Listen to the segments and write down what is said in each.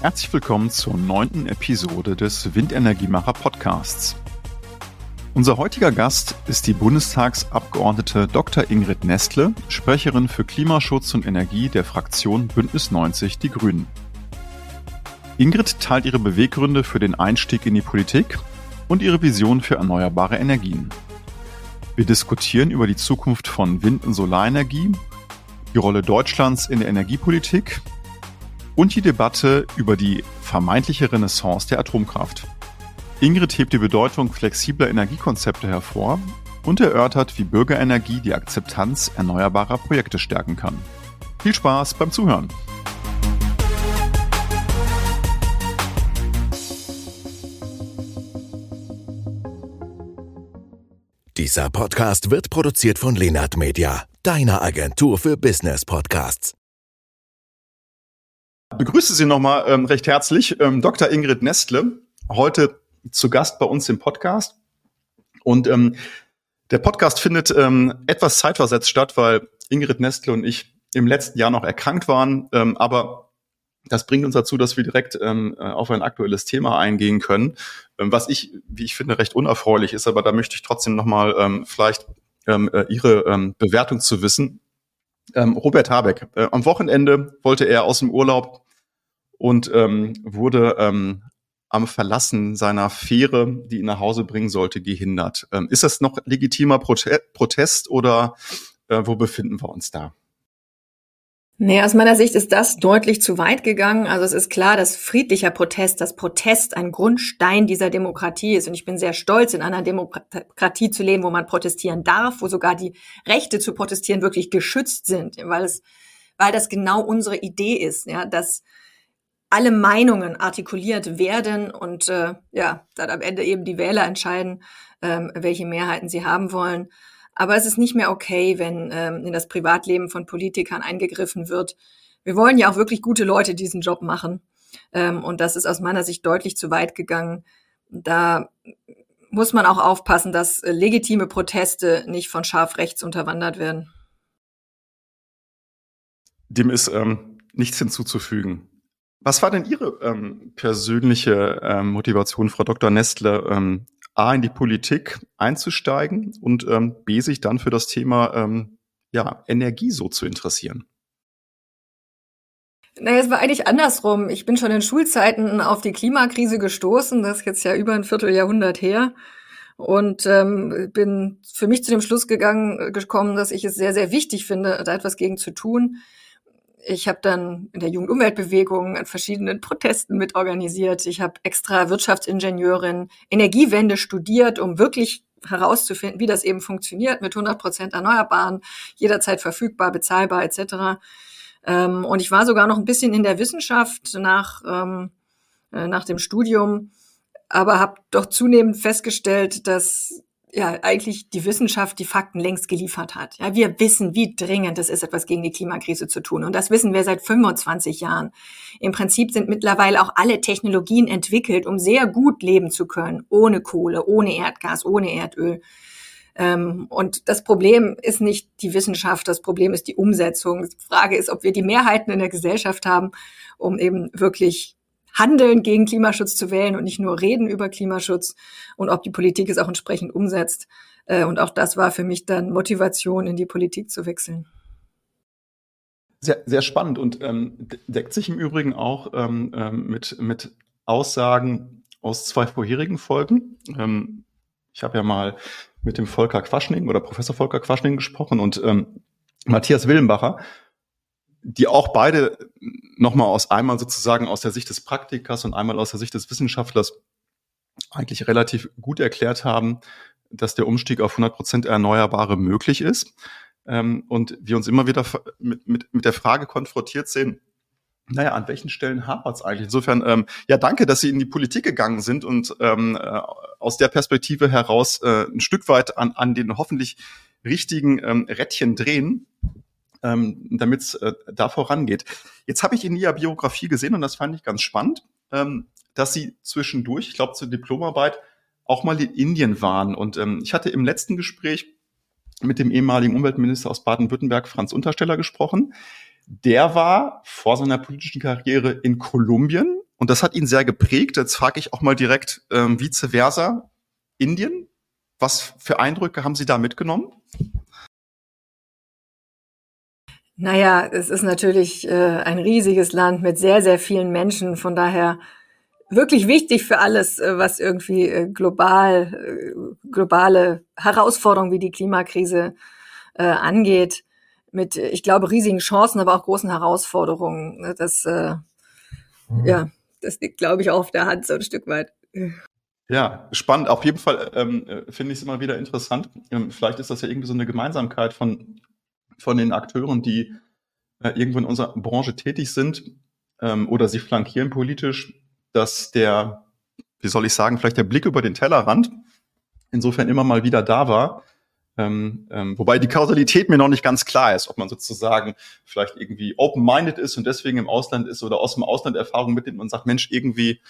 Herzlich willkommen zur neunten Episode des Windenergiemacher Podcasts. Unser heutiger Gast ist die Bundestagsabgeordnete Dr. Ingrid Nestle, Sprecherin für Klimaschutz und Energie der Fraktion Bündnis 90 Die Grünen. Ingrid teilt ihre Beweggründe für den Einstieg in die Politik und ihre Vision für erneuerbare Energien. Wir diskutieren über die Zukunft von Wind- und Solarenergie, die Rolle Deutschlands in der Energiepolitik und die Debatte über die vermeintliche Renaissance der Atomkraft. Ingrid hebt die Bedeutung flexibler Energiekonzepte hervor und erörtert, wie Bürgerenergie die Akzeptanz erneuerbarer Projekte stärken kann. Viel Spaß beim Zuhören! Dieser Podcast wird produziert von Lenart Media, deiner Agentur für Business Podcasts. Ich begrüße Sie nochmal ähm, recht herzlich, ähm, Dr. Ingrid Nestle. Heute zu Gast bei uns im Podcast. Und ähm, der Podcast findet ähm, etwas zeitversetzt statt, weil Ingrid Nestle und ich im letzten Jahr noch erkrankt waren. Ähm, aber das bringt uns dazu, dass wir direkt ähm, äh, auf ein aktuelles Thema eingehen können, ähm, was ich, wie ich finde, recht unerfreulich ist. Aber da möchte ich trotzdem nochmal ähm, vielleicht ähm, äh, Ihre ähm, Bewertung zu wissen. Ähm, Robert Habeck. Äh, am Wochenende wollte er aus dem Urlaub und ähm, wurde ähm, am Verlassen seiner Fähre, die ihn nach Hause bringen sollte, gehindert. Ähm, ist das noch legitimer Prote Protest oder äh, wo befinden wir uns da? Nee, aus meiner Sicht ist das deutlich zu weit gegangen. Also es ist klar, dass friedlicher Protest, dass Protest ein Grundstein dieser Demokratie ist. Und ich bin sehr stolz, in einer Demokratie zu leben, wo man protestieren darf, wo sogar die Rechte zu protestieren wirklich geschützt sind, weil es, weil das genau unsere Idee ist, ja, dass alle Meinungen artikuliert werden und äh, ja, dann am Ende eben die Wähler entscheiden, ähm, welche Mehrheiten sie haben wollen. Aber es ist nicht mehr okay, wenn ähm, in das Privatleben von Politikern eingegriffen wird. Wir wollen ja auch wirklich gute Leute diesen Job machen. Ähm, und das ist aus meiner Sicht deutlich zu weit gegangen. Da muss man auch aufpassen, dass äh, legitime Proteste nicht von scharf rechts unterwandert werden. Dem ist ähm, nichts hinzuzufügen. Was war denn Ihre ähm, persönliche ähm, Motivation, Frau Dr. Nestle, ähm, A, in die Politik einzusteigen und ähm, B, sich dann für das Thema ähm, ja, Energie so zu interessieren? Naja, es war eigentlich andersrum. Ich bin schon in Schulzeiten auf die Klimakrise gestoßen. Das ist jetzt ja über ein Vierteljahrhundert her. Und ähm, bin für mich zu dem Schluss gegangen, gekommen, dass ich es sehr, sehr wichtig finde, da etwas gegen zu tun ich habe dann in der Jugendumweltbewegung an verschiedenen Protesten mitorganisiert. Ich habe extra Wirtschaftsingenieurin Energiewende studiert, um wirklich herauszufinden, wie das eben funktioniert mit 100 Prozent Erneuerbaren, jederzeit verfügbar, bezahlbar etc. Ähm, und ich war sogar noch ein bisschen in der Wissenschaft nach, ähm, äh, nach dem Studium, aber habe doch zunehmend festgestellt, dass ja eigentlich die Wissenschaft die Fakten längst geliefert hat. Ja, wir wissen, wie dringend es ist, etwas gegen die Klimakrise zu tun. Und das wissen wir seit 25 Jahren. Im Prinzip sind mittlerweile auch alle Technologien entwickelt, um sehr gut leben zu können, ohne Kohle, ohne Erdgas, ohne Erdöl. Ähm, und das Problem ist nicht die Wissenschaft, das Problem ist die Umsetzung. Die Frage ist, ob wir die Mehrheiten in der Gesellschaft haben, um eben wirklich Handeln gegen Klimaschutz zu wählen und nicht nur reden über Klimaschutz und ob die Politik es auch entsprechend umsetzt. Äh, und auch das war für mich dann Motivation, in die Politik zu wechseln. Sehr, sehr spannend und ähm, deckt sich im Übrigen auch ähm, ähm, mit, mit Aussagen aus zwei vorherigen Folgen. Ähm, ich habe ja mal mit dem Volker Quaschning oder Professor Volker Quaschning gesprochen und ähm, Matthias Willenbacher die auch beide nochmal aus einmal sozusagen aus der Sicht des Praktikers und einmal aus der Sicht des Wissenschaftlers eigentlich relativ gut erklärt haben, dass der Umstieg auf 100 Prozent Erneuerbare möglich ist. Ähm, und wir uns immer wieder mit, mit, mit der Frage konfrontiert sehen, naja, an welchen Stellen hapert es eigentlich? Insofern, ähm, ja, danke, dass Sie in die Politik gegangen sind und ähm, äh, aus der Perspektive heraus äh, ein Stück weit an, an den hoffentlich richtigen ähm, Rädchen drehen ähm, damit es äh, da vorangeht. Jetzt habe ich in Ihrer Biografie gesehen und das fand ich ganz spannend, ähm, dass Sie zwischendurch, ich glaube zur Diplomarbeit, auch mal in Indien waren. Und ähm, ich hatte im letzten Gespräch mit dem ehemaligen Umweltminister aus Baden-Württemberg, Franz Untersteller, gesprochen. Der war vor seiner politischen Karriere in Kolumbien und das hat ihn sehr geprägt. Jetzt frage ich auch mal direkt ähm, vice versa. Indien, was für Eindrücke haben Sie da mitgenommen? Naja, es ist natürlich äh, ein riesiges Land mit sehr, sehr vielen Menschen. Von daher wirklich wichtig für alles, äh, was irgendwie äh, global, äh, globale Herausforderungen wie die Klimakrise äh, angeht. Mit, ich glaube, riesigen Chancen, aber auch großen Herausforderungen. Das, äh, mhm. ja, das liegt, glaube ich, auch auf der Hand so ein Stück weit. Ja, spannend. Auf jeden Fall ähm, finde ich es immer wieder interessant. Ähm, vielleicht ist das ja irgendwie so eine Gemeinsamkeit von, von den Akteuren, die äh, irgendwo in unserer Branche tätig sind ähm, oder sie flankieren politisch, dass der, wie soll ich sagen, vielleicht der Blick über den Tellerrand insofern immer mal wieder da war. Ähm, ähm, wobei die Kausalität mir noch nicht ganz klar ist, ob man sozusagen vielleicht irgendwie open-minded ist und deswegen im Ausland ist oder aus dem Ausland Erfahrung mitnimmt und sagt, Mensch, irgendwie,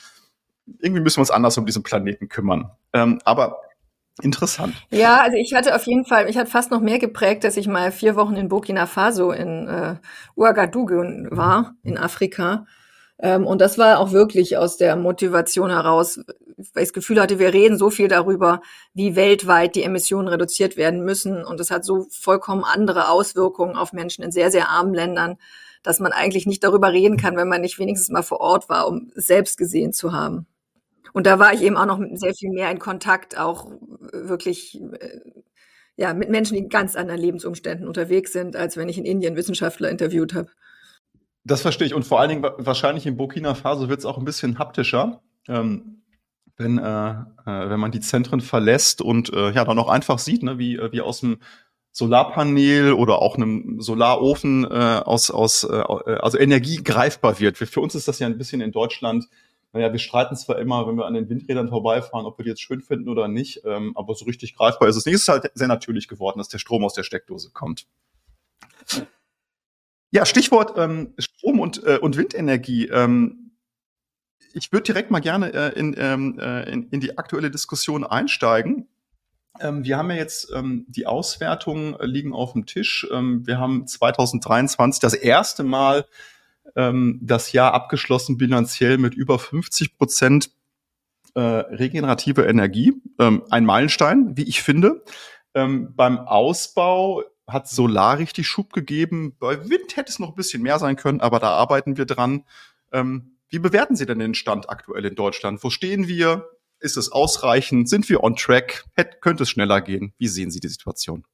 irgendwie müssen wir uns anders um diesen Planeten kümmern. Ähm, aber Interessant. Ja, also ich hatte auf jeden Fall, ich hatte fast noch mehr geprägt, dass ich mal vier Wochen in Burkina Faso in äh, Ouagadougou war, in Afrika. Ähm, und das war auch wirklich aus der Motivation heraus, weil ich das Gefühl hatte, wir reden so viel darüber, wie weltweit die Emissionen reduziert werden müssen. Und das hat so vollkommen andere Auswirkungen auf Menschen in sehr, sehr armen Ländern, dass man eigentlich nicht darüber reden kann, wenn man nicht wenigstens mal vor Ort war, um es selbst gesehen zu haben. Und da war ich eben auch noch sehr viel mehr in Kontakt, auch wirklich äh, ja, mit Menschen, die in ganz anderen Lebensumständen unterwegs sind, als wenn ich in Indien Wissenschaftler interviewt habe. Das verstehe ich. Und vor allen Dingen wahrscheinlich in Burkina Faso wird es auch ein bisschen haptischer. Ähm, wenn, äh, äh, wenn man die Zentren verlässt und äh, ja dann auch einfach sieht, ne, wie, äh, wie aus dem Solarpanel oder auch einem Solarofen äh, aus, aus äh, also Energie greifbar wird. Für, für uns ist das ja ein bisschen in Deutschland, naja, wir streiten zwar immer, wenn wir an den Windrädern vorbeifahren, ob wir die jetzt schön finden oder nicht, ähm, aber so richtig greifbar ist es nicht. Es ist halt sehr natürlich geworden, dass der Strom aus der Steckdose kommt. Ja, Stichwort ähm, Strom und, äh, und Windenergie. Ähm, ich würde direkt mal gerne äh, in, ähm, äh, in, in die aktuelle Diskussion einsteigen. Ähm, wir haben ja jetzt ähm, die Auswertungen liegen auf dem Tisch. Ähm, wir haben 2023 das erste Mal ähm, das Jahr abgeschlossen bilanziell mit über 50 Prozent äh, regenerative Energie. Ähm, ein Meilenstein, wie ich finde. Ähm, beim Ausbau hat Solar richtig Schub gegeben. Bei Wind hätte es noch ein bisschen mehr sein können, aber da arbeiten wir dran. Ähm, wie bewerten Sie denn den Stand aktuell in Deutschland? Wo stehen wir? Ist es ausreichend? Sind wir on track? Hätte, könnte es schneller gehen? Wie sehen Sie die Situation?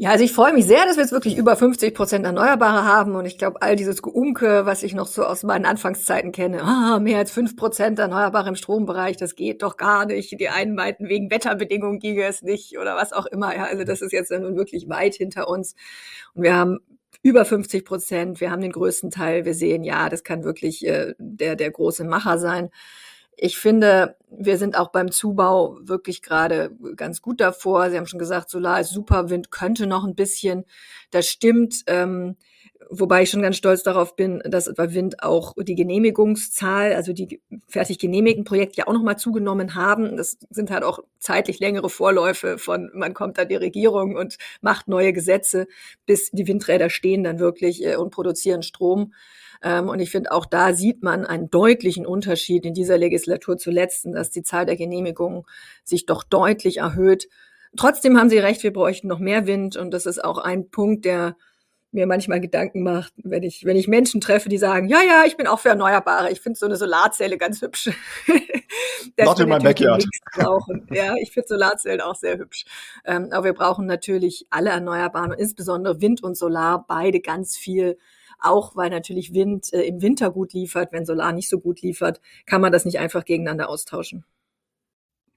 Ja, also ich freue mich sehr, dass wir jetzt wirklich über 50 Prozent Erneuerbare haben. Und ich glaube, all dieses Geunke, was ich noch so aus meinen Anfangszeiten kenne, ah, mehr als fünf Prozent Erneuerbare im Strombereich, das geht doch gar nicht. Die einen meinten, wegen Wetterbedingungen ginge es nicht oder was auch immer. Ja, also das ist jetzt nun wirklich weit hinter uns. Und wir haben über 50 Prozent. Wir haben den größten Teil. Wir sehen, ja, das kann wirklich äh, der, der große Macher sein ich finde, wir sind auch beim Zubau wirklich gerade ganz gut davor. Sie haben schon gesagt, Solar ist super, Wind könnte noch ein bisschen. Das stimmt. Ähm, wobei ich schon ganz stolz darauf bin, dass bei Wind auch die Genehmigungszahl, also die fertig genehmigten Projekte ja auch nochmal zugenommen haben. Das sind halt auch zeitlich längere Vorläufe von, man kommt an die Regierung und macht neue Gesetze, bis die Windräder stehen dann wirklich äh, und produzieren Strom. Ähm, und ich finde, auch da sieht man einen deutlichen Unterschied in dieser Legislatur zur letzten, dass die Zahl der Genehmigungen sich doch deutlich erhöht. Trotzdem haben Sie recht, wir bräuchten noch mehr Wind. Und das ist auch ein Punkt, der mir manchmal Gedanken macht, wenn ich, wenn ich Menschen treffe, die sagen, ja, ja, ich bin auch für Erneuerbare. Ich finde so eine Solarzelle ganz hübsch. Not in my backyard. Ja, ich finde Solarzellen auch sehr hübsch. Ähm, aber wir brauchen natürlich alle Erneuerbaren, insbesondere Wind und Solar, beide ganz viel auch weil natürlich Wind äh, im Winter gut liefert, wenn Solar nicht so gut liefert, kann man das nicht einfach gegeneinander austauschen.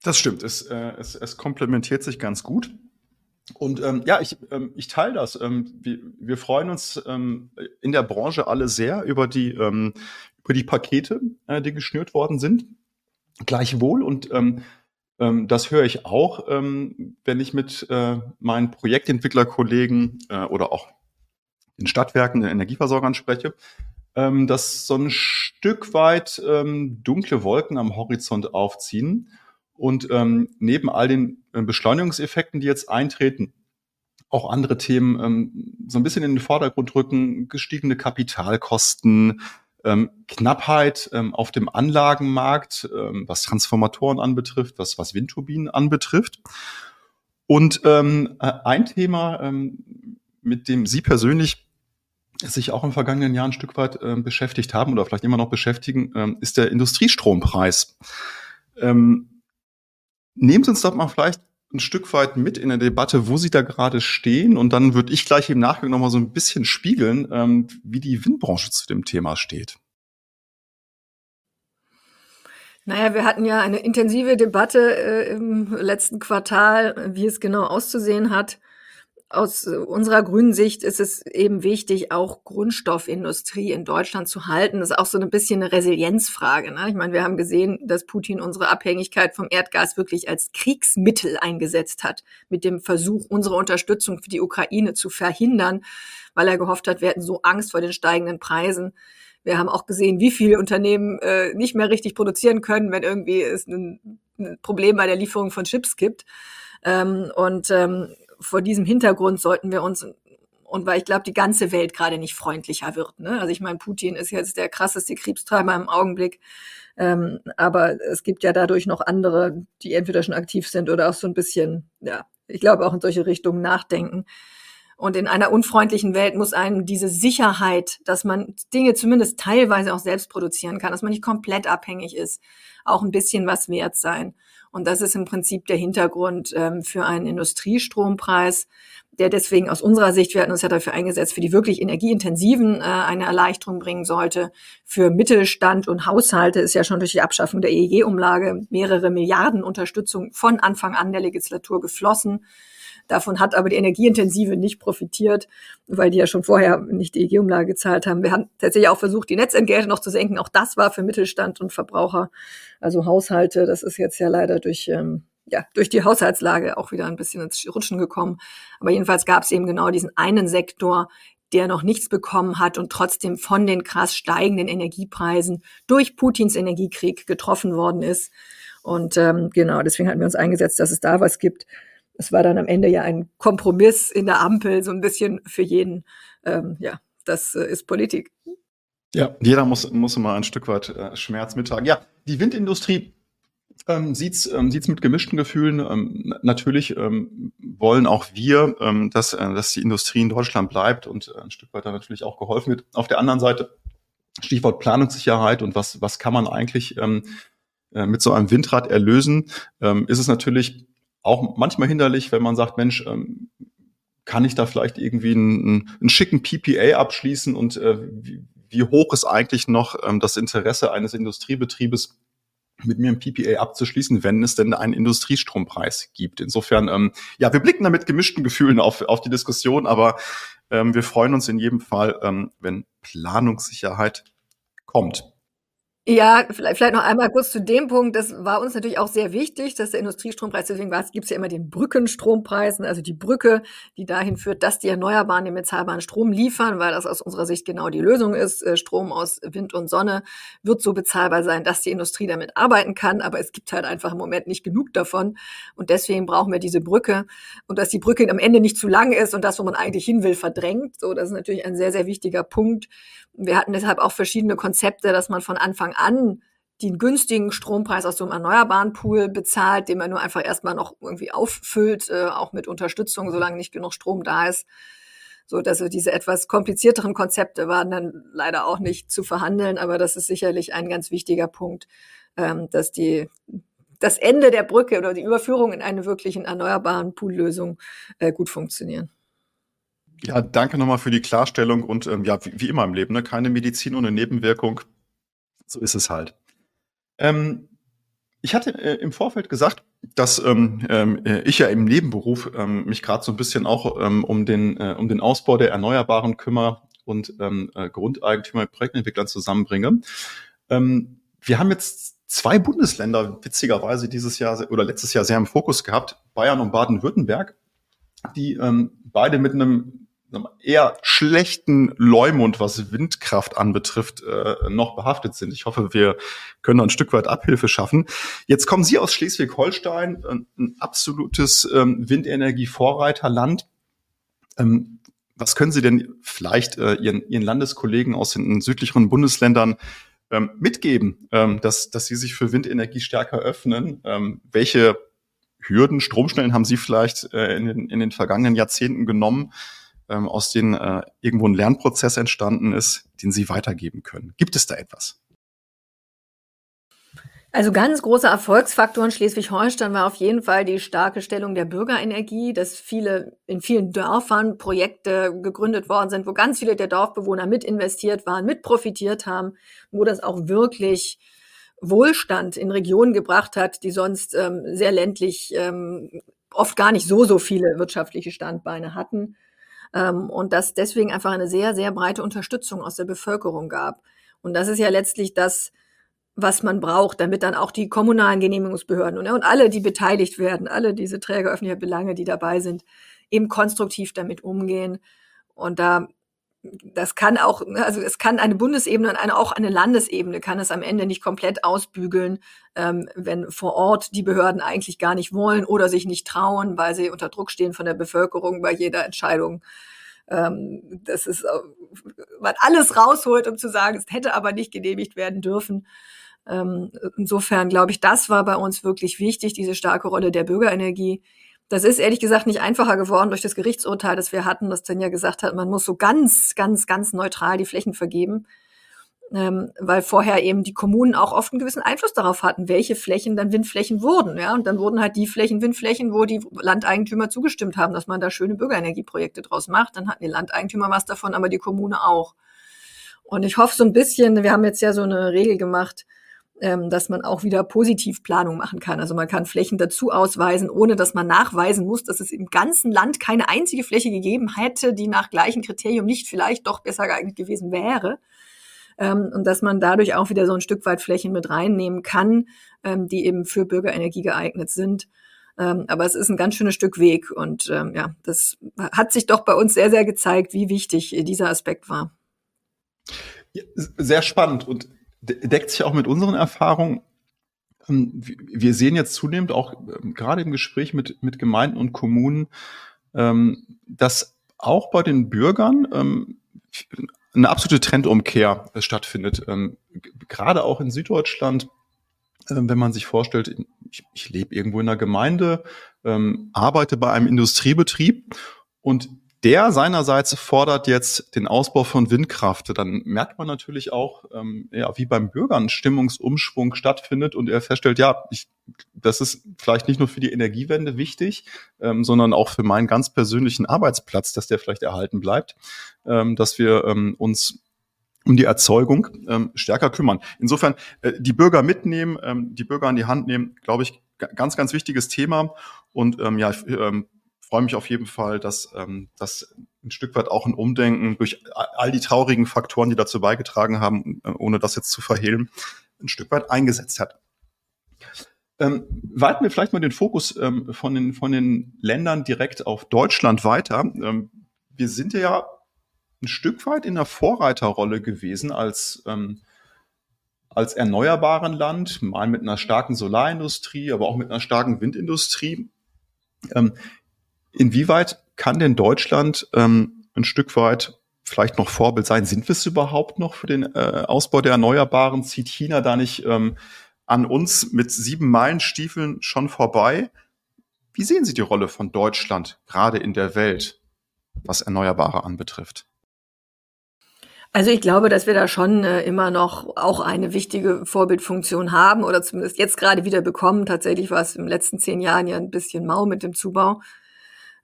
Das stimmt, es, äh, es, es komplementiert sich ganz gut. Und ähm, ja, ich, ähm, ich teile das. Ähm, wir, wir freuen uns ähm, in der Branche alle sehr über die, ähm, über die Pakete, äh, die geschnürt worden sind. Gleichwohl. Und ähm, ähm, das höre ich auch, ähm, wenn ich mit äh, meinen Projektentwicklerkollegen äh, oder auch den Stadtwerken, den Energieversorgern spreche. ähm, dass so ein Stück weit ähm, dunkle Wolken am Horizont aufziehen und ähm, neben all den äh, Beschleunigungseffekten, die jetzt eintreten, auch andere Themen ähm, so ein bisschen in den Vordergrund rücken, gestiegene Kapitalkosten, ähm, Knappheit ähm, auf dem Anlagenmarkt, ähm, was Transformatoren anbetrifft, was, was Windturbinen anbetrifft. Und ähm, äh, ein Thema, ähm, mit dem Sie persönlich sich auch im vergangenen Jahr ein Stück weit ähm, beschäftigt haben oder vielleicht immer noch beschäftigen, ähm, ist der Industriestrompreis. Ähm, nehmen Sie uns doch mal vielleicht ein Stück weit mit in der Debatte, wo Sie da gerade stehen. Und dann würde ich gleich im Nachgang noch mal so ein bisschen spiegeln, ähm, wie die Windbranche zu dem Thema steht. Naja, wir hatten ja eine intensive Debatte äh, im letzten Quartal, wie es genau auszusehen hat aus unserer grünen Sicht ist es eben wichtig, auch Grundstoffindustrie in Deutschland zu halten. Das ist auch so ein bisschen eine Resilienzfrage. Ne? Ich meine, wir haben gesehen, dass Putin unsere Abhängigkeit vom Erdgas wirklich als Kriegsmittel eingesetzt hat, mit dem Versuch, unsere Unterstützung für die Ukraine zu verhindern, weil er gehofft hat, wir hätten so Angst vor den steigenden Preisen. Wir haben auch gesehen, wie viele Unternehmen äh, nicht mehr richtig produzieren können, wenn irgendwie es ein, ein Problem bei der Lieferung von Chips gibt. Ähm, und ähm, vor diesem Hintergrund sollten wir uns und weil ich glaube, die ganze Welt gerade nicht freundlicher wird. Ne? Also ich meine, Putin ist jetzt der krasseste Kriegstreiber im Augenblick. Ähm, aber es gibt ja dadurch noch andere, die entweder schon aktiv sind oder auch so ein bisschen, ja, ich glaube auch in solche Richtungen nachdenken. Und in einer unfreundlichen Welt muss einem diese Sicherheit, dass man Dinge zumindest teilweise auch selbst produzieren kann, dass man nicht komplett abhängig ist, auch ein bisschen was wert sein. Und das ist im Prinzip der Hintergrund ähm, für einen Industriestrompreis, der deswegen aus unserer Sicht, wir hatten uns ja dafür eingesetzt, für die wirklich energieintensiven äh, eine Erleichterung bringen sollte. Für Mittelstand und Haushalte ist ja schon durch die Abschaffung der EEG-Umlage mehrere Milliarden Unterstützung von Anfang an der Legislatur geflossen. Davon hat aber die Energieintensive nicht profitiert, weil die ja schon vorher nicht die EG-Umlage gezahlt haben. Wir haben tatsächlich auch versucht, die Netzentgelte noch zu senken. Auch das war für Mittelstand und Verbraucher, also Haushalte, das ist jetzt ja leider durch ähm, ja, durch die Haushaltslage auch wieder ein bisschen ins Rutschen gekommen. Aber jedenfalls gab es eben genau diesen einen Sektor, der noch nichts bekommen hat und trotzdem von den krass steigenden Energiepreisen durch Putins Energiekrieg getroffen worden ist. Und ähm, genau, deswegen hatten wir uns eingesetzt, dass es da was gibt es war dann am Ende ja ein Kompromiss in der Ampel, so ein bisschen für jeden. Ähm, ja, das äh, ist Politik. Ja, jeder muss, muss immer ein Stück weit äh, Schmerz mittragen. Ja, die Windindustrie ähm, sieht's ähm, sieht's mit gemischten Gefühlen. Ähm, natürlich ähm, wollen auch wir, ähm, dass, äh, dass die Industrie in Deutschland bleibt und äh, ein Stück weiter natürlich auch geholfen wird. Auf der anderen Seite Stichwort Planungssicherheit und was was kann man eigentlich ähm, äh, mit so einem Windrad erlösen? Ähm, ist es natürlich auch manchmal hinderlich, wenn man sagt, Mensch, ähm, kann ich da vielleicht irgendwie einen, einen schicken PPA abschließen und äh, wie, wie, hoch ist eigentlich noch ähm, das Interesse eines Industriebetriebes, mit mir ein PPA abzuschließen, wenn es denn einen Industriestrompreis gibt. Insofern, ähm, ja, wir blicken da mit gemischten Gefühlen auf, auf die Diskussion, aber ähm, wir freuen uns in jedem Fall, ähm, wenn Planungssicherheit kommt. Ja, vielleicht, vielleicht noch einmal kurz zu dem Punkt. Das war uns natürlich auch sehr wichtig, dass der Industriestrompreis, deswegen gibt es ja immer den Brückenstrompreisen, also die Brücke, die dahin führt, dass die Erneuerbaren den bezahlbaren Strom liefern, weil das aus unserer Sicht genau die Lösung ist. Äh, Strom aus Wind und Sonne wird so bezahlbar sein, dass die Industrie damit arbeiten kann, aber es gibt halt einfach im Moment nicht genug davon. Und deswegen brauchen wir diese Brücke. Und dass die Brücke am Ende nicht zu lang ist und das, wo man eigentlich hin will, verdrängt. So, das ist natürlich ein sehr, sehr wichtiger Punkt. Wir hatten deshalb auch verschiedene Konzepte, dass man von Anfang an den günstigen Strompreis aus so einem erneuerbaren Pool bezahlt, den man nur einfach erstmal noch irgendwie auffüllt, äh, auch mit Unterstützung, solange nicht genug Strom da ist. So, dass diese etwas komplizierteren Konzepte waren dann leider auch nicht zu verhandeln, aber das ist sicherlich ein ganz wichtiger Punkt, ähm, dass die das Ende der Brücke oder die Überführung in eine wirklichen erneuerbaren Poollösung äh, gut funktionieren. Ja, danke nochmal für die Klarstellung und ähm, ja, wie, wie, immer im Leben, ne? keine Medizin ohne Nebenwirkung. So ist es halt. Ähm, ich hatte äh, im Vorfeld gesagt, dass ähm, äh, ich ja im Nebenberuf ähm, mich gerade so ein bisschen auch ähm, um, den, äh, um den Ausbau der Erneuerbaren kümmere und ähm, äh, Grundeigentümer mit Projektentwicklern zusammenbringe. Ähm, wir haben jetzt zwei Bundesländer witzigerweise dieses Jahr oder letztes Jahr sehr im Fokus gehabt, Bayern und Baden-Württemberg, die ähm, beide mit einem eher schlechten Leumund, was Windkraft anbetrifft, äh, noch behaftet sind. Ich hoffe, wir können ein Stück weit Abhilfe schaffen. Jetzt kommen Sie aus Schleswig-Holstein, ein absolutes ähm, Windenergie-Vorreiterland. Ähm, was können Sie denn vielleicht äh, Ihren, Landeskollegen aus den südlicheren Bundesländern ähm, mitgeben, dass, dass sie sich für Windenergie stärker öffnen? Welche Hürden, Stromschnellen haben Sie vielleicht äh, in, den, in den vergangenen Jahrzehnten genommen, ähm, aus denen äh, irgendwo ein Lernprozess entstanden ist, den Sie weitergeben können? Gibt es da etwas? Also ganz großer Erfolgsfaktor in Schleswig-Holstein war auf jeden Fall die starke Stellung der Bürgerenergie, dass viele in vielen Dörfern Projekte gegründet worden sind, wo ganz viele der Dorfbewohner mit investiert waren, mit profitiert haben, wo das auch wirklich Wohlstand in Regionen gebracht hat, die sonst ähm, sehr ländlich ähm, oft gar nicht so so viele wirtschaftliche Standbeine hatten ähm, und dass deswegen einfach eine sehr sehr breite Unterstützung aus der Bevölkerung gab. Und das ist ja letztlich das was man braucht, damit dann auch die kommunalen Genehmigungsbehörden und, und alle, die beteiligt werden, alle diese Träger öffentlicher Belange, die dabei sind, eben konstruktiv damit umgehen. Und da, das kann auch, also es kann eine Bundesebene und eine, auch eine Landesebene kann es am Ende nicht komplett ausbügeln, ähm, wenn vor Ort die Behörden eigentlich gar nicht wollen oder sich nicht trauen, weil sie unter Druck stehen von der Bevölkerung bei jeder Entscheidung. Ähm, das ist, man alles rausholt, um zu sagen, es hätte aber nicht genehmigt werden dürfen. Ähm, insofern glaube ich, das war bei uns wirklich wichtig, diese starke Rolle der Bürgerenergie. Das ist ehrlich gesagt nicht einfacher geworden durch das Gerichtsurteil, das wir hatten, das dann ja gesagt hat, man muss so ganz, ganz, ganz neutral die Flächen vergeben, ähm, weil vorher eben die Kommunen auch oft einen gewissen Einfluss darauf hatten, welche Flächen dann Windflächen wurden. Ja, und dann wurden halt die Flächen Windflächen, wo die Landeigentümer zugestimmt haben, dass man da schöne Bürgerenergieprojekte draus macht. Dann hatten die Landeigentümer was davon, aber die Kommune auch. Und ich hoffe so ein bisschen, wir haben jetzt ja so eine Regel gemacht, dass man auch wieder positiv Planung machen kann. Also man kann Flächen dazu ausweisen, ohne dass man nachweisen muss, dass es im ganzen Land keine einzige Fläche gegeben hätte, die nach gleichem Kriterium nicht vielleicht doch besser geeignet gewesen wäre. Ähm, und dass man dadurch auch wieder so ein Stück weit Flächen mit reinnehmen kann, ähm, die eben für Bürgerenergie geeignet sind. Ähm, aber es ist ein ganz schönes Stück Weg und ähm, ja, das hat sich doch bei uns sehr, sehr gezeigt, wie wichtig dieser Aspekt war. Sehr spannend und deckt sich auch mit unseren Erfahrungen. Ähm, wir sehen jetzt zunehmend auch ähm, gerade im Gespräch mit, mit Gemeinden und Kommunen, ähm, dass auch bei den Bürgern eine absolute Trendumkehr stattfindet. Gerade auch in Süddeutschland, wenn man sich vorstellt, ich, ich lebe irgendwo in einer Gemeinde, arbeite bei einem Industriebetrieb und der seinerseits fordert jetzt den Ausbau von Windkraft. Dann merkt man natürlich auch, ähm, ja, wie beim Bürgern Stimmungsumschwung stattfindet und er feststellt, ja, ich, das ist vielleicht nicht nur für die Energiewende wichtig, ähm, sondern auch für meinen ganz persönlichen Arbeitsplatz, dass der vielleicht erhalten bleibt, ähm, dass wir ähm, uns um die Erzeugung ähm, stärker kümmern. Insofern äh, die Bürger mitnehmen, ähm, die Bürger an die Hand nehmen, glaube ich, ganz, ganz wichtiges Thema. Und ähm, ja, ähm, freue mich auf jeden Fall, dass ähm, das ein Stück weit auch ein Umdenken durch all die traurigen Faktoren, die dazu beigetragen haben, äh, ohne das jetzt zu verhehlen, ein Stück weit eingesetzt hat. Ähm, weiten wir vielleicht mal den Fokus ähm, von, den, von den Ländern direkt auf Deutschland weiter. Ähm, wir sind ja ein Stück weit in der Vorreiterrolle gewesen als, ähm, als erneuerbaren Land, mal mit einer starken Solarindustrie, aber auch mit einer starken Windindustrie. Ähm, Inwieweit kann denn Deutschland ähm, ein Stück weit vielleicht noch Vorbild sein? Sind wir es überhaupt noch für den äh, Ausbau der Erneuerbaren? Zieht China da nicht ähm, an uns mit sieben Meilenstiefeln schon vorbei? Wie sehen Sie die Rolle von Deutschland gerade in der Welt, was Erneuerbare anbetrifft? Also ich glaube, dass wir da schon äh, immer noch auch eine wichtige Vorbildfunktion haben oder zumindest jetzt gerade wieder bekommen. Tatsächlich war es im letzten zehn Jahren ja ein bisschen mau mit dem Zubau.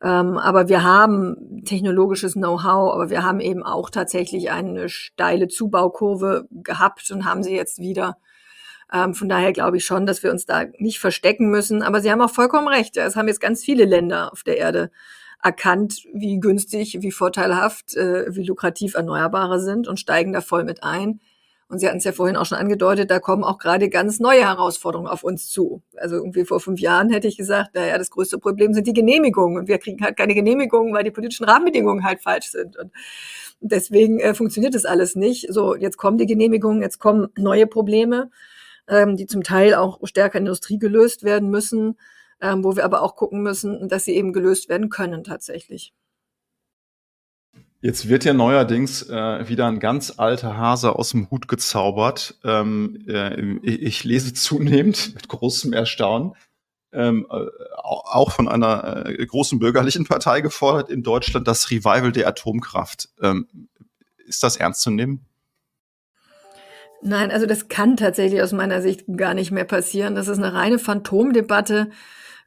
Ähm, aber wir haben technologisches Know-how, aber wir haben eben auch tatsächlich eine steile Zubaukurve gehabt und haben sie jetzt wieder. Ähm, von daher glaube ich schon, dass wir uns da nicht verstecken müssen. Aber Sie haben auch vollkommen recht. Es haben jetzt ganz viele Länder auf der Erde erkannt, wie günstig, wie vorteilhaft, äh, wie lukrativ Erneuerbare sind und steigen da voll mit ein. Und Sie hatten es ja vorhin auch schon angedeutet, da kommen auch gerade ganz neue Herausforderungen auf uns zu. Also irgendwie vor fünf Jahren hätte ich gesagt, naja, das größte Problem sind die Genehmigungen. Und wir kriegen halt keine Genehmigungen, weil die politischen Rahmenbedingungen halt falsch sind. Und deswegen äh, funktioniert das alles nicht. So, jetzt kommen die Genehmigungen, jetzt kommen neue Probleme, ähm, die zum Teil auch stärker in der Industrie gelöst werden müssen, ähm, wo wir aber auch gucken müssen, dass sie eben gelöst werden können tatsächlich. Jetzt wird ja neuerdings äh, wieder ein ganz alter Hase aus dem Hut gezaubert. Ähm, äh, ich lese zunehmend mit großem Erstaunen, ähm, äh, auch von einer äh, großen bürgerlichen Partei gefordert in Deutschland, das Revival der Atomkraft. Ähm, ist das ernst zu nehmen? Nein, also das kann tatsächlich aus meiner Sicht gar nicht mehr passieren. Das ist eine reine Phantomdebatte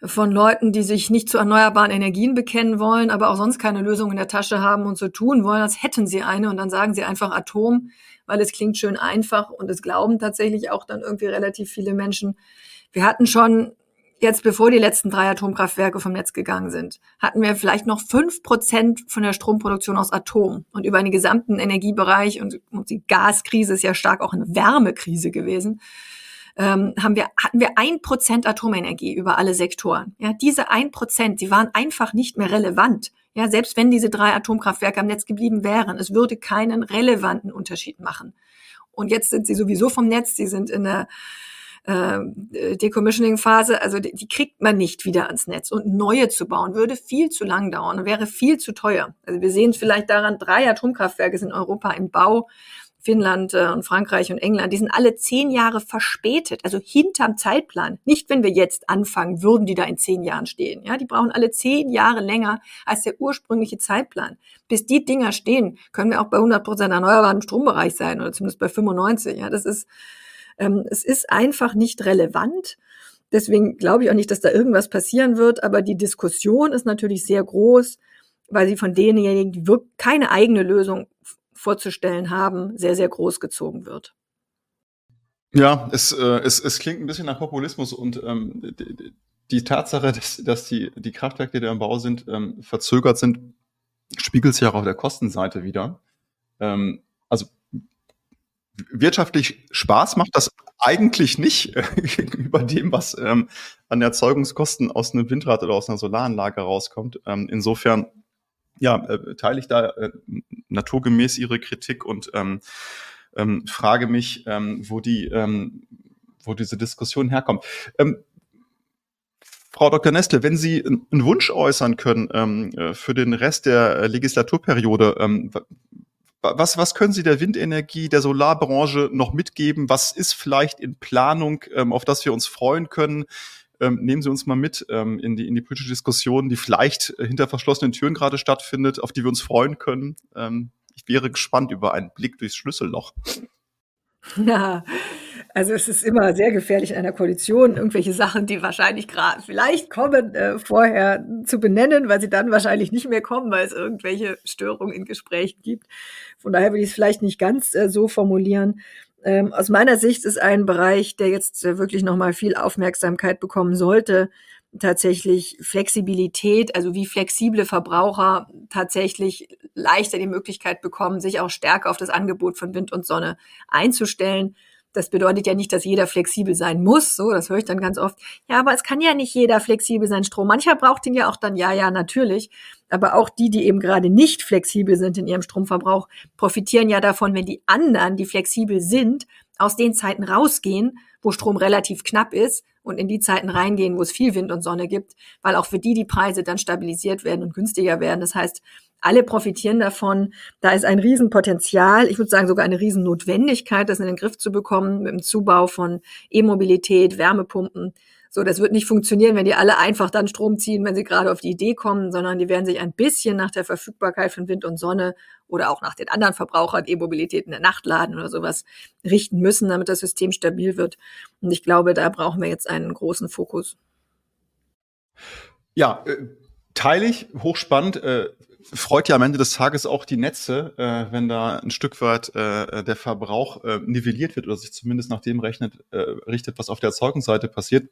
von Leuten, die sich nicht zu erneuerbaren Energien bekennen wollen, aber auch sonst keine Lösung in der Tasche haben und so tun wollen, als hätten sie eine und dann sagen sie einfach Atom, weil es klingt schön einfach und es glauben tatsächlich auch dann irgendwie relativ viele Menschen. Wir hatten schon jetzt, bevor die letzten drei Atomkraftwerke vom Netz gegangen sind, hatten wir vielleicht noch fünf Prozent von der Stromproduktion aus Atom. Und über den gesamten Energiebereich und, die Gaskrise ist ja stark auch eine Wärmekrise gewesen, ähm, haben wir, hatten wir ein Prozent Atomenergie über alle Sektoren. Ja, diese ein Prozent, die waren einfach nicht mehr relevant. Ja, selbst wenn diese drei Atomkraftwerke am Netz geblieben wären, es würde keinen relevanten Unterschied machen. Und jetzt sind sie sowieso vom Netz, sie sind in der äh, Decommissioning-Phase, also die, die, kriegt man nicht wieder ans Netz. Und neue zu bauen, würde viel zu lang dauern und wäre viel zu teuer. Also wir sehen vielleicht daran, drei Atomkraftwerke sind in Europa im Bau. Finnland äh, und Frankreich und England, die sind alle zehn Jahre verspätet, also hinterm Zeitplan. Nicht, wenn wir jetzt anfangen, würden die da in zehn Jahren stehen. Ja, die brauchen alle zehn Jahre länger als der ursprüngliche Zeitplan. Bis die Dinger stehen, können wir auch bei 100 Prozent erneuerbaren Strombereich sein oder zumindest bei 95. Ja, das ist, ähm, es ist einfach nicht relevant. Deswegen glaube ich auch nicht, dass da irgendwas passieren wird. Aber die Diskussion ist natürlich sehr groß, weil sie von denjenigen, die wirklich keine eigene Lösung vorzustellen haben, sehr, sehr groß gezogen wird. Ja, es, äh, es, es klingt ein bisschen nach Populismus und ähm, die, die Tatsache, dass, dass die, die Kraftwerke, die da im Bau sind, ähm, verzögert sind, spiegelt sich auch auf der Kostenseite wieder. Ähm, also wirtschaftlich Spaß macht das eigentlich nicht äh, gegenüber dem, was ähm, an Erzeugungskosten aus einem Windrad oder aus einer Solaranlage rauskommt. Ähm, insofern ja, äh, teile ich da äh, naturgemäß Ihre Kritik und ähm, ähm, frage mich, ähm, wo die, ähm, wo diese Diskussion herkommt. Ähm, Frau Dr. Nestle, wenn Sie einen Wunsch äußern können ähm, äh, für den Rest der äh, Legislaturperiode, ähm, was, was können Sie der Windenergie, der Solarbranche noch mitgeben? Was ist vielleicht in Planung, ähm, auf das wir uns freuen können? Ähm, nehmen Sie uns mal mit ähm, in, die, in die politische Diskussion, die vielleicht äh, hinter verschlossenen Türen gerade stattfindet, auf die wir uns freuen können. Ähm, ich wäre gespannt über einen Blick durchs Schlüsselloch. Ja, also es ist immer sehr gefährlich in einer Koalition, irgendwelche Sachen, die wahrscheinlich gerade vielleicht kommen, äh, vorher zu benennen, weil sie dann wahrscheinlich nicht mehr kommen, weil es irgendwelche Störungen in Gesprächen gibt. Von daher will ich es vielleicht nicht ganz äh, so formulieren. Ähm, aus meiner Sicht ist ein Bereich, der jetzt äh, wirklich nochmal viel Aufmerksamkeit bekommen sollte, tatsächlich Flexibilität, also wie flexible Verbraucher tatsächlich leichter die Möglichkeit bekommen, sich auch stärker auf das Angebot von Wind und Sonne einzustellen. Das bedeutet ja nicht, dass jeder flexibel sein muss. So, das höre ich dann ganz oft. Ja, aber es kann ja nicht jeder flexibel sein. Strom. Mancher braucht ihn ja auch dann. Ja, ja, natürlich. Aber auch die, die eben gerade nicht flexibel sind in ihrem Stromverbrauch, profitieren ja davon, wenn die anderen, die flexibel sind, aus den Zeiten rausgehen, wo Strom relativ knapp ist und in die Zeiten reingehen, wo es viel Wind und Sonne gibt, weil auch für die die Preise dann stabilisiert werden und günstiger werden. Das heißt, alle profitieren davon. Da ist ein Riesenpotenzial, ich würde sagen sogar eine Riesennotwendigkeit, das in den Griff zu bekommen mit dem Zubau von E-Mobilität, Wärmepumpen. So, das wird nicht funktionieren, wenn die alle einfach dann Strom ziehen, wenn sie gerade auf die Idee kommen, sondern die werden sich ein bisschen nach der Verfügbarkeit von Wind und Sonne oder auch nach den anderen Verbrauchern, E-Mobilität in der Nacht laden oder sowas richten müssen, damit das System stabil wird. Und ich glaube, da brauchen wir jetzt einen großen Fokus. Ja, äh, teile ich, hochspannend. Äh, freut ja am Ende des Tages auch die Netze, äh, wenn da ein Stück weit äh, der Verbrauch äh, nivelliert wird oder sich zumindest nach dem rechnet, äh, richtet, was auf der Erzeugungsseite passiert.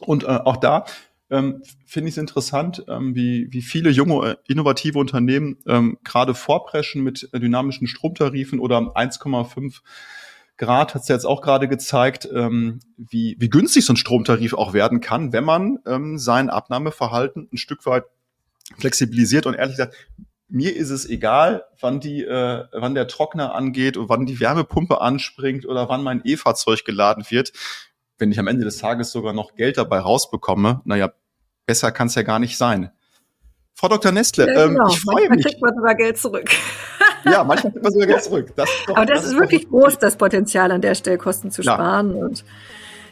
Und äh, auch da ähm, finde ich es interessant, ähm, wie, wie viele junge, äh, innovative Unternehmen ähm, gerade vorpreschen mit dynamischen Stromtarifen oder 1,5 Grad hat es ja jetzt auch gerade gezeigt, ähm, wie, wie günstig so ein Stromtarif auch werden kann, wenn man ähm, sein Abnahmeverhalten ein Stück weit flexibilisiert und ehrlich gesagt, mir ist es egal, wann die, äh, wann der Trockner angeht und wann die Wärmepumpe anspringt oder wann mein E-Fahrzeug geladen wird. Wenn ich am Ende des Tages sogar noch Geld dabei rausbekomme, naja, besser kann es ja gar nicht sein. Frau Dr. Nestle, ja, genau. ähm, ich freue manchmal mich. kriegt man sogar Geld zurück. ja, manchmal kriegt man sogar Geld zurück. Das doch, Aber das, das ist, ist wirklich groß, das Potenzial an der Stelle Kosten zu sparen. Und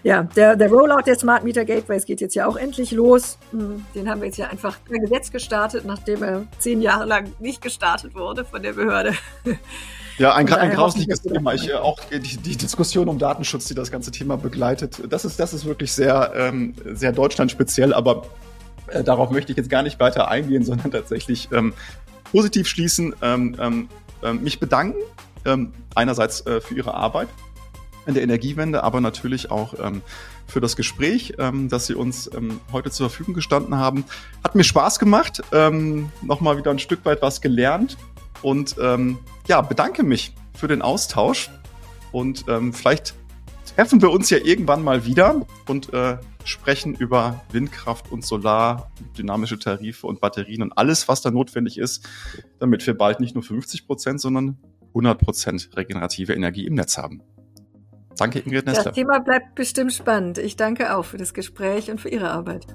ja, der, der Rollout der Smart Meter Gateways geht jetzt ja auch endlich los. Hm, den haben wir jetzt ja einfach per Gesetz gestartet, nachdem er zehn Jahre lang nicht gestartet wurde von der Behörde. Ja, ein, ein grausliches Thema. Ich, äh, auch die, die, Diskussion um Datenschutz, die das ganze Thema begleitet, das ist, das ist wirklich sehr, ähm, sehr deutschlandspeziell, aber äh, darauf möchte ich jetzt gar nicht weiter eingehen, sondern tatsächlich ähm, positiv schließen, ähm, ähm, ähm, mich bedanken, ähm, einerseits äh, für Ihre Arbeit in der Energiewende, aber natürlich auch ähm, für das Gespräch, ähm, dass Sie uns ähm, heute zur Verfügung gestanden haben. Hat mir Spaß gemacht, ähm, nochmal wieder ein Stück weit was gelernt und ähm, ja, bedanke mich für den Austausch und ähm, vielleicht treffen wir uns ja irgendwann mal wieder und äh, sprechen über Windkraft und Solar, dynamische Tarife und Batterien und alles, was da notwendig ist, damit wir bald nicht nur 50 Prozent, sondern 100 Prozent regenerative Energie im Netz haben. Danke, Ingrid Nestler. Das Thema bleibt bestimmt spannend. Ich danke auch für das Gespräch und für Ihre Arbeit.